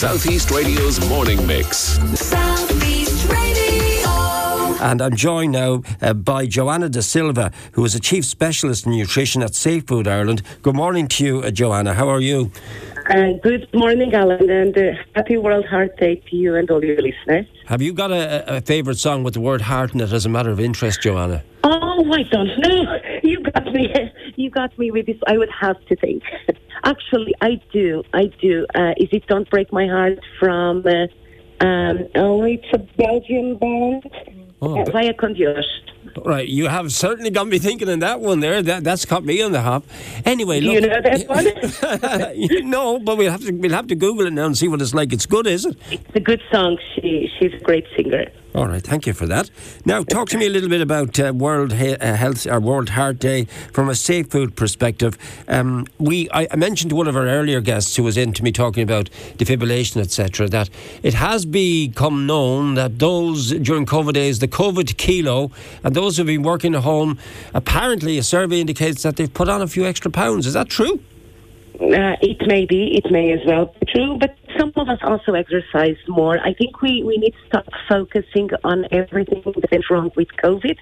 Southeast Radio's morning mix. Southeast Radio. And I'm joined now uh, by Joana Da Silva, who is a Chief Specialist in Nutrition at Safe Food Ireland. Good morning to you, uh, Joana. How are you? Uh, good morning, Alan, and uh, happy World Heart Day to you and all your listeners. Have you got a, a favourite song with the word heart in it as a matter of interest, Joana? Oh, I don't know. You got me. You got me with this. I would have to think. Actually, I do. I do. Uh, is it "Don't Break My Heart" from? Uh, um, oh, it's a Belgian band. Oh, uh, but- Via Conduit. Right, you have certainly got me thinking in that one there. That, that's caught me on the hop. Anyway, look. you know that one? no, but we'll have to we'll have to Google it now and see what it's like. It's good, is it? It's a good song. She she's a great singer. All right, thank you for that. Now, talk to me a little bit about uh, World he- uh, Health or World Heart Day from a safe food perspective. Um, we, I, I mentioned to one of our earlier guests who was in to me talking about defibrillation, etc., that it has become known that those during COVID days, the COVID kilo, and those who've been working at home, apparently a survey indicates that they've put on a few extra pounds. Is that true? Uh, it may be, it may as well be true, but some of us also exercise more. I think we, we need to stop focusing on everything that is wrong with COVID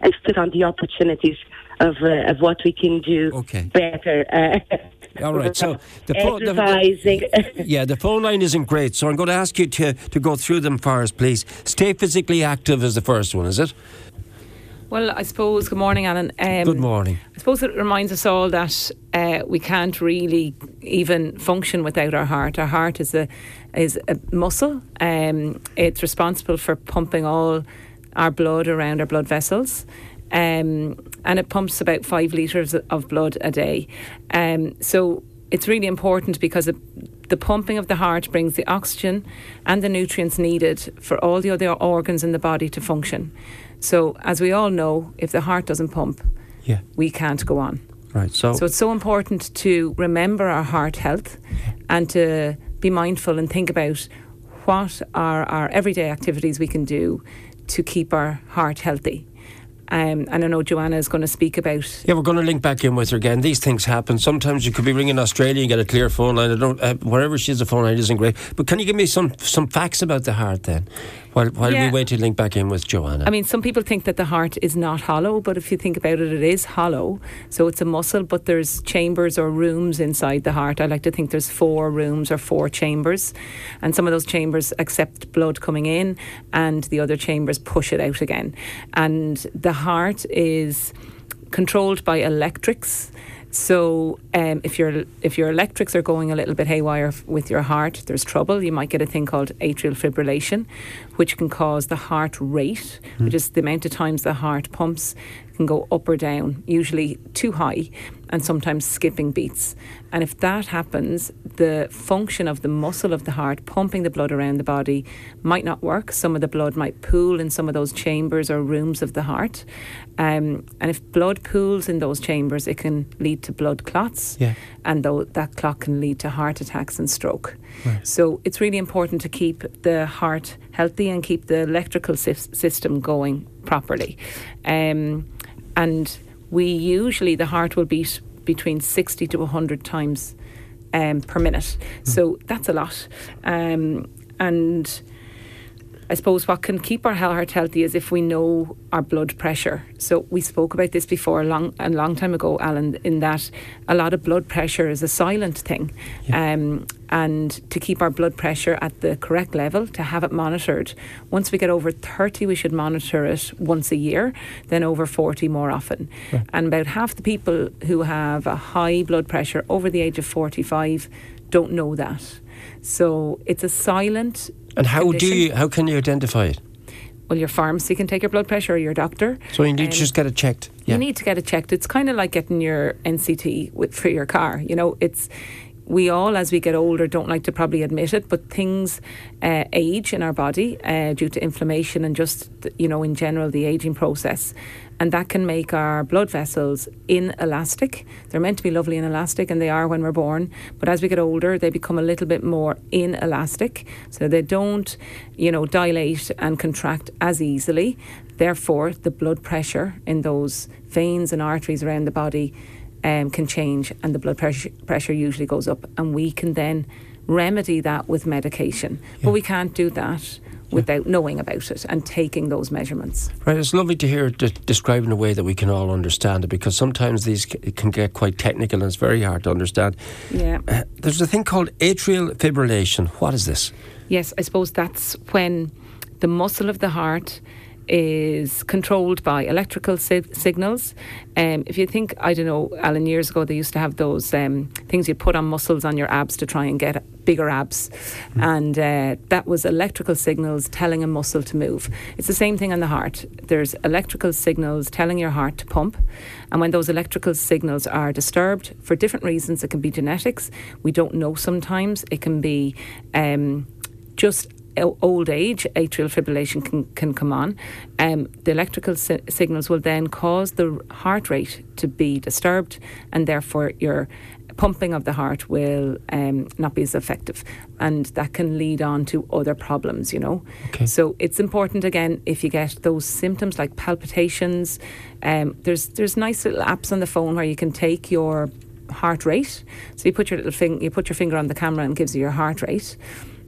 and focus on the opportunities of, uh, of what we can do Okay. better. Uh, All right, so the phone- the-. Yeah, the phone line isn't great, so I'm going to ask you to, to go through them for us, please. Stay physically active is the first one, is it? Well, I suppose, good morning, Alan. Um, Good morning. I suppose it reminds us all that uh, we can't really even function without our heart. Our heart is a is a muscle. Um, it's responsible for pumping all our blood around our blood vessels. Um, and it pumps about five litres of blood a day. Um, so it's really important because it, the pumping of the heart brings the oxygen and the nutrients needed for all the other organs in the body to function. So, as we all know, if the heart doesn't pump, Yeah. we can't go on. Right, so, So it's so important to remember our heart health and to be mindful and think about what are our everyday activities we can do to keep our heart healthy. Um, and I know Joana is going to speak about. yeah, we're going to link back in with her again. These things happen. Sometimes you could be ringing Australia and get a clear phone line. I don't, uh, wherever she has a phone line isn't great. But can you give me some, some facts about the heart then, while, while Yeah. we wait to link back in with Joana? I mean, some people think that the heart is not hollow, but if you think about it, it is hollow. So it's a muscle, but there's chambers or rooms inside the heart. I like to think there's four rooms or four chambers, and some of those chambers accept blood coming in, and the other chambers push it out again. And the heart is controlled by electrics. So um, if your if your electrics are going a little bit haywire f- with your heart, there's trouble. You might get a thing called atrial fibrillation, which can cause the heart rate, which is the amount of times the heart pumps, can go up or down, usually too high, and sometimes skipping beats. And if that happens, the function of the muscle of the heart pumping the blood around the body might not work. Some of the blood might pool in some of those chambers or rooms of the heart. Um, and if blood pools in those chambers, it can lead to blood clots. Yeah. And though that clot can lead to heart attacks and stroke. So it's really important to keep the heart healthy and keep the electrical sys- system going properly. Um, and we usually, the heart will beat between 60 to 100 times um, per minute. So that's a lot. Um, and I suppose what can keep our heart healthy is if we know our blood pressure. So we spoke about this before a long a long time ago, Alan, in that a lot of blood pressure is a silent thing. Um, and to keep our blood pressure at the correct level, to have it monitored. Once we get over 30, we should monitor it once a year, then over 40 more often. And about half the people who have a high blood pressure over the age of 45 don't know that. So it's a silent and how do you, how can you identify it? Well, your pharmacy can take your blood pressure or your doctor. So you need Um, to just get it checked. Yeah. You need to get it checked. It's kind of like getting your NCT with, for your car. You know, it's we all, as we get older, don't like to probably admit it, but things uh, age in our body uh, due to inflammation and just you know in general the aging process, and that can make our blood vessels inelastic. They're meant to be lovely and elastic, and they are when we're born. But as we get older, they become a little bit more inelastic, so they don't, you know, dilate and contract as easily. Therefore, the blood pressure in those veins and arteries around the body um, can change, and the blood pressure pressure usually goes up, and we can then remedy that with medication. But we can't do that without knowing about it and taking those measurements. Right, it's lovely to hear it de- described in a way that we can all understand it because sometimes these c- can get quite technical and it's very hard to understand. Yeah. Uh, there's a thing called atrial fibrillation. What is this? Yes, I suppose that's when the muscle of the heart is controlled by electrical si- signals. Um, if you think, I don't know, Alan, years ago they used to have those um, things you put on muscles on your abs to try and get bigger abs, and uh, that was electrical signals telling a muscle to move. It's the same thing on the heart. There's electrical signals telling your heart to pump, and when those electrical signals are disturbed for different reasons, it can be genetics. We don't know sometimes. It can be um, just old age, atrial fibrillation can, can come on. Um, the electrical si- signals will then cause the heart rate to be disturbed, and therefore your pumping of the heart will um, not be as effective, and that can lead on to other problems. You know, Okay. so it's important again if you get those symptoms like palpitations. Um, there's there's nice little apps on the phone where you can take your heart rate. So you put your little finger, you put your finger on the camera and it gives you your heart rate.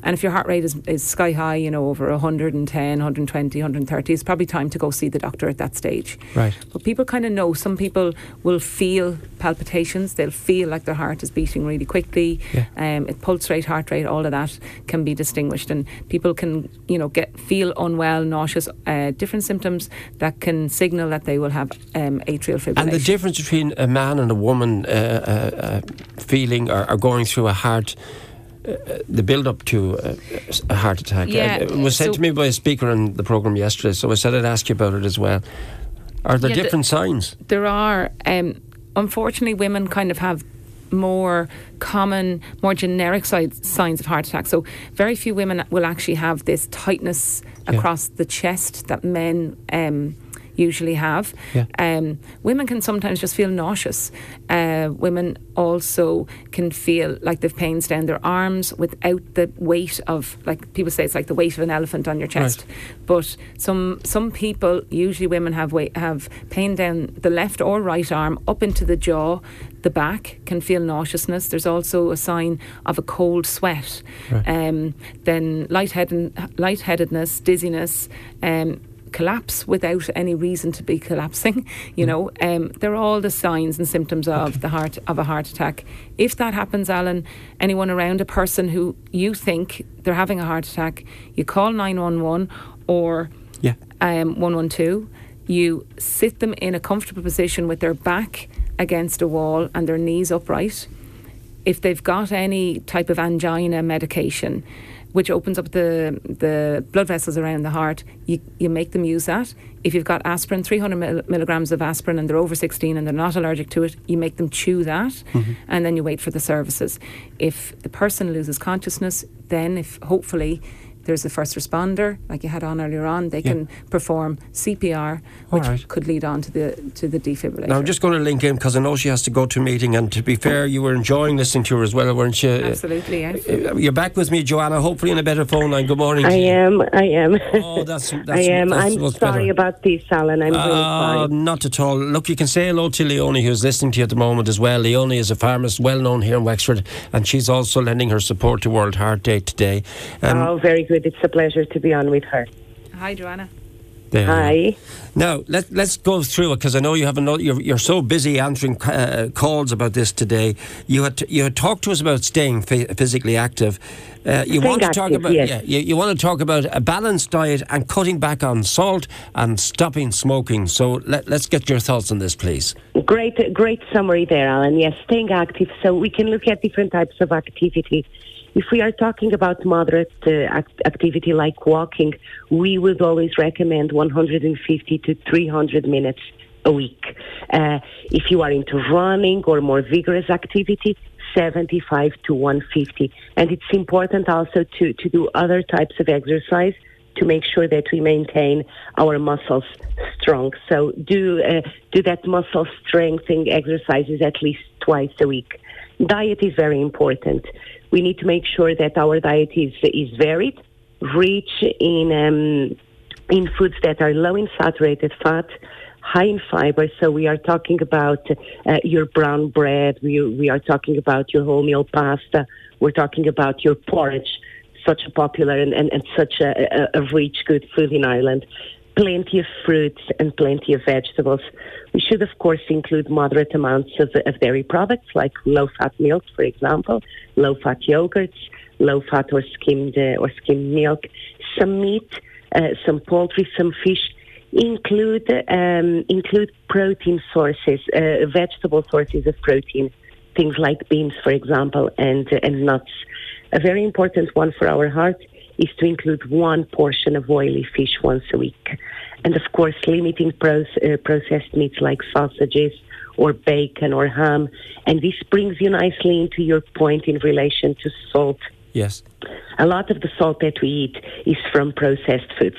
And if your heart rate is, is sky high, you know, over 110, 120, 130, it's probably time to go see the doctor at that stage. Right. But people kind of know. Some people will feel palpitations. They'll feel like their heart is beating really quickly. Yeah. Um, it pulse rate, heart rate, all of that can be distinguished, and people can, you know, get feel unwell, nauseous, uh, different symptoms that can signal that they will have um, atrial fibrillation. And the difference between a man and a woman uh, uh, uh, feeling or, or going through a heart, uh, the build up to uh, a heart attack. Yeah, it was said so- to me by a speaker on the programme yesterday, so I said I'd ask you about it as well. Are there Yeah, the- different signs? there are um, unfortunately women kind of have more common more generic si- signs of heart attack so very few women will actually have this tightness Yeah. across the chest that men um, usually have. Yeah. um, women can sometimes just feel nauseous. Uh, women also can feel like they've pains down their arms without the weight of like people say it's like the weight of an elephant on your chest. But some some people usually women have weight, have pain down the left or right arm up into the jaw the back can feel nauseousness. There's also a sign of a cold sweat. Right. um, then lightheaded, lightheadedness dizziness um, collapse without any reason to be collapsing you know? Um, they're all the signs and symptoms of the heart of a heart attack. If that happens alan anyone around a person who you think they're having a heart attack you call 911 or Yeah. um, 112 you sit them in a comfortable position with their back against a wall and their knees upright. If they've got any type of angina medication, which opens up the the blood vessels around the heart, you, you make them use that. If you've got aspirin, 300 mil- milligrams of aspirin, and they're over 16 and they're not allergic to it, you make them chew that, mm-hmm. and then you wait for the services. If the person loses consciousness, then if hopefully there's a first responder, like you had on earlier on, they Yeah. can perform CPR, which right. could lead on to the to the defibrillator. Now, I'm just going to link in because I know she has to go to a meeting, and to be fair, you were enjoying listening to her as well, weren't you? Absolutely, yes. Uh, You're back with me, Joana, hopefully in a better phone line. Good morning. I to you. am. I am. Oh, that's, that's I am. That's I'm sorry better. about this, Alan. I'm really Uh, sorry. not at all. Look, you can say hello to Leonie, who's listening to you at the moment as well. Leonie is a pharmacist well known here in Wexford, and she's also lending her support to World Heart Day today. Um, oh, very good. It's a pleasure to be on with her. Hi, Joana. there. Hi. Now let let's go through it because I know you have another. You're, you're so busy answering uh, calls about this today. You had you had talked to us about staying phy- physically active. Uh, you Staying want to talk about yes. yeah. You, you want to talk about a balanced diet and cutting back on salt and stopping smoking. So let, let's get your thoughts on this, please. Great, great summary there, Alan. Yes, staying active. So we can look at different types of activity. If we are talking about moderate uh, act- activity like walking, we would always recommend 150 to 300 minutes a week. Uh, if you are into running or more vigorous activity, 75 to 150. And it's important also to, to do other types of exercise to make sure that we maintain our muscles strong. So do uh, do that muscle strengthening exercises at least twice a week. Diet is very important. We need to make sure that our diet is is varied, rich in um, in foods that are low in saturated fat, high in fiber. So we are talking about uh, your brown bread. We, we are talking about your wholemeal pasta. We're talking about your porridge, such a popular and, and, and such a, a, a rich, good food in Ireland. Plenty of fruits and plenty of vegetables. We should, of course, include moderate amounts of, of dairy products like low fat milk, for example, low fat yogurts, low fat or skimmed uh, or skimmed milk, some meat, uh, some poultry, some fish. Include um, include protein sources, uh, vegetable sources of protein, things like beans, for example, and uh, and nuts. A very important one for our heart is to include one portion of oily fish once a week, and of course, limiting pros- uh, processed meats like sausages or bacon or ham. And this brings you nicely into your point in relation to salt Yes. a lot of the salt that we eat is from processed foods.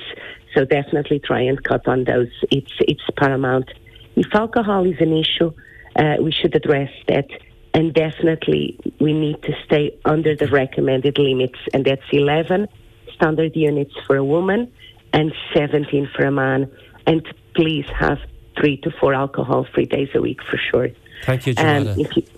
So definitely try and cut on those. It's it's paramount. If alcohol is an issue, uh, we should address that. And definitely we need to stay under the recommended limits, and that's 11 standard units for a woman and 17 for a man. And please have three to four alcohol-free days a week for sure. Thank you, Um, if you, Yeah.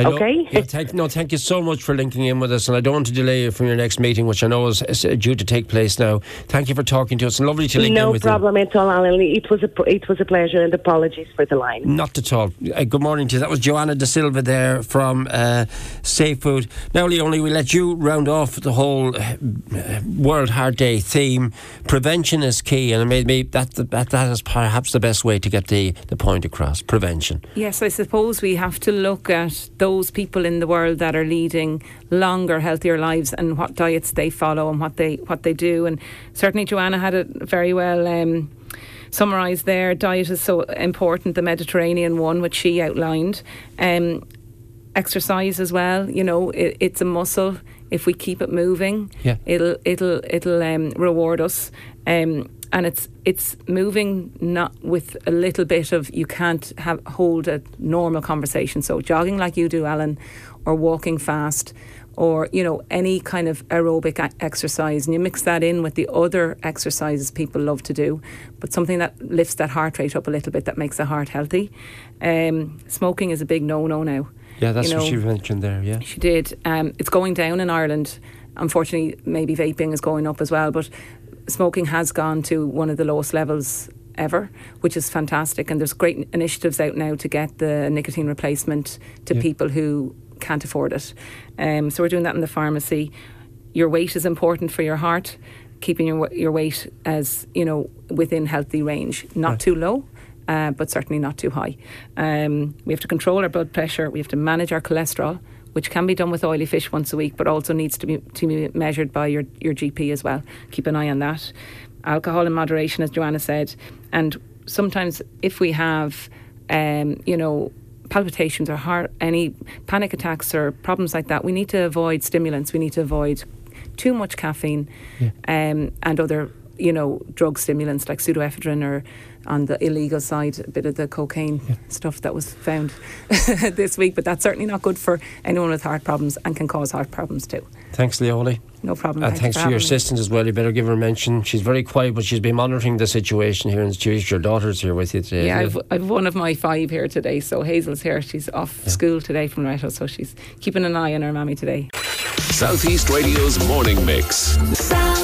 I know- Okay. yeah, thank, no, thank you so much for linking in with us, and I don't want to delay you from your next meeting, which I know is, is due to take place now. Thank you for talking to us, and lovely to link in no with problem at all, Alan. It was a it was a pleasure, and apologies for the line. Not at all. Uh, good morning to you. That was Joana Da Silva there from uh, Safe Food. Now, Leonie, we let you round off the whole uh, World Heart Day theme. Prevention is key, and maybe that, that that is perhaps the best way to get the, the point across. Prevention. Yes, I suppose we have to look at those people in the world that are leading longer, healthier lives and what diets they follow and what they what they do. And certainly, Joana had it very well. Um, Summarised there, diet is so important. The Mediterranean one, which she outlined, um, exercise as well. You know, it, it's a muscle. If we keep it moving, Yeah. it'll it'll it'll um, reward us. Um, and it's it's moving not with a little bit of you can't have hold a normal conversation. So jogging like you do, Alan, or walking fast, or you know any kind of aerobic a- exercise, and you mix that in with the other exercises people love to do, but something that lifts that heart rate up a little bit that makes the heart healthy. Um, smoking is a big no-no now. Yeah, that's You what she mentioned there. Yeah. she did. Um, it's going down in Ireland. Unfortunately, maybe vaping is going up as well, but smoking has gone to one of the lowest levels ever, which is fantastic. And there's great initiatives out now to get the nicotine replacement to Yeah. people who can't afford it. Um, so we're doing that in the pharmacy. Your weight is important for your heart. Keeping your your weight as you know within healthy range, not Right. too low, uh, but certainly not too high. Um, we have to control our blood pressure. We have to manage our cholesterol, which can be done with oily fish once a week, but also needs to be to be measured by your your GP as well. Keep an eye on that. Alcohol in moderation, as Joana said, and sometimes if we have, um, you know. Palpitations or heart, any panic attacks or problems like that, we need to avoid stimulants. We need to avoid too much caffeine um, and other, you know, drug stimulants like pseudoephedrine or on the illegal side, a bit of the cocaine stuff that was found this week. But that's certainly not good for anyone with heart problems and can cause heart problems too. Thanks, Leonie. No problem. Uh, and thanks for your having me. assistance as well. You better give her a mention. She's very quiet, but she's been monitoring the situation here in the studio. Your daughter's here with you today. Yeah, I've, I've one of my five here today. So Hazel's here. She's off school today from Loreto, so she's keeping an eye on her mammy today. Southeast Radio's morning mix. Southeast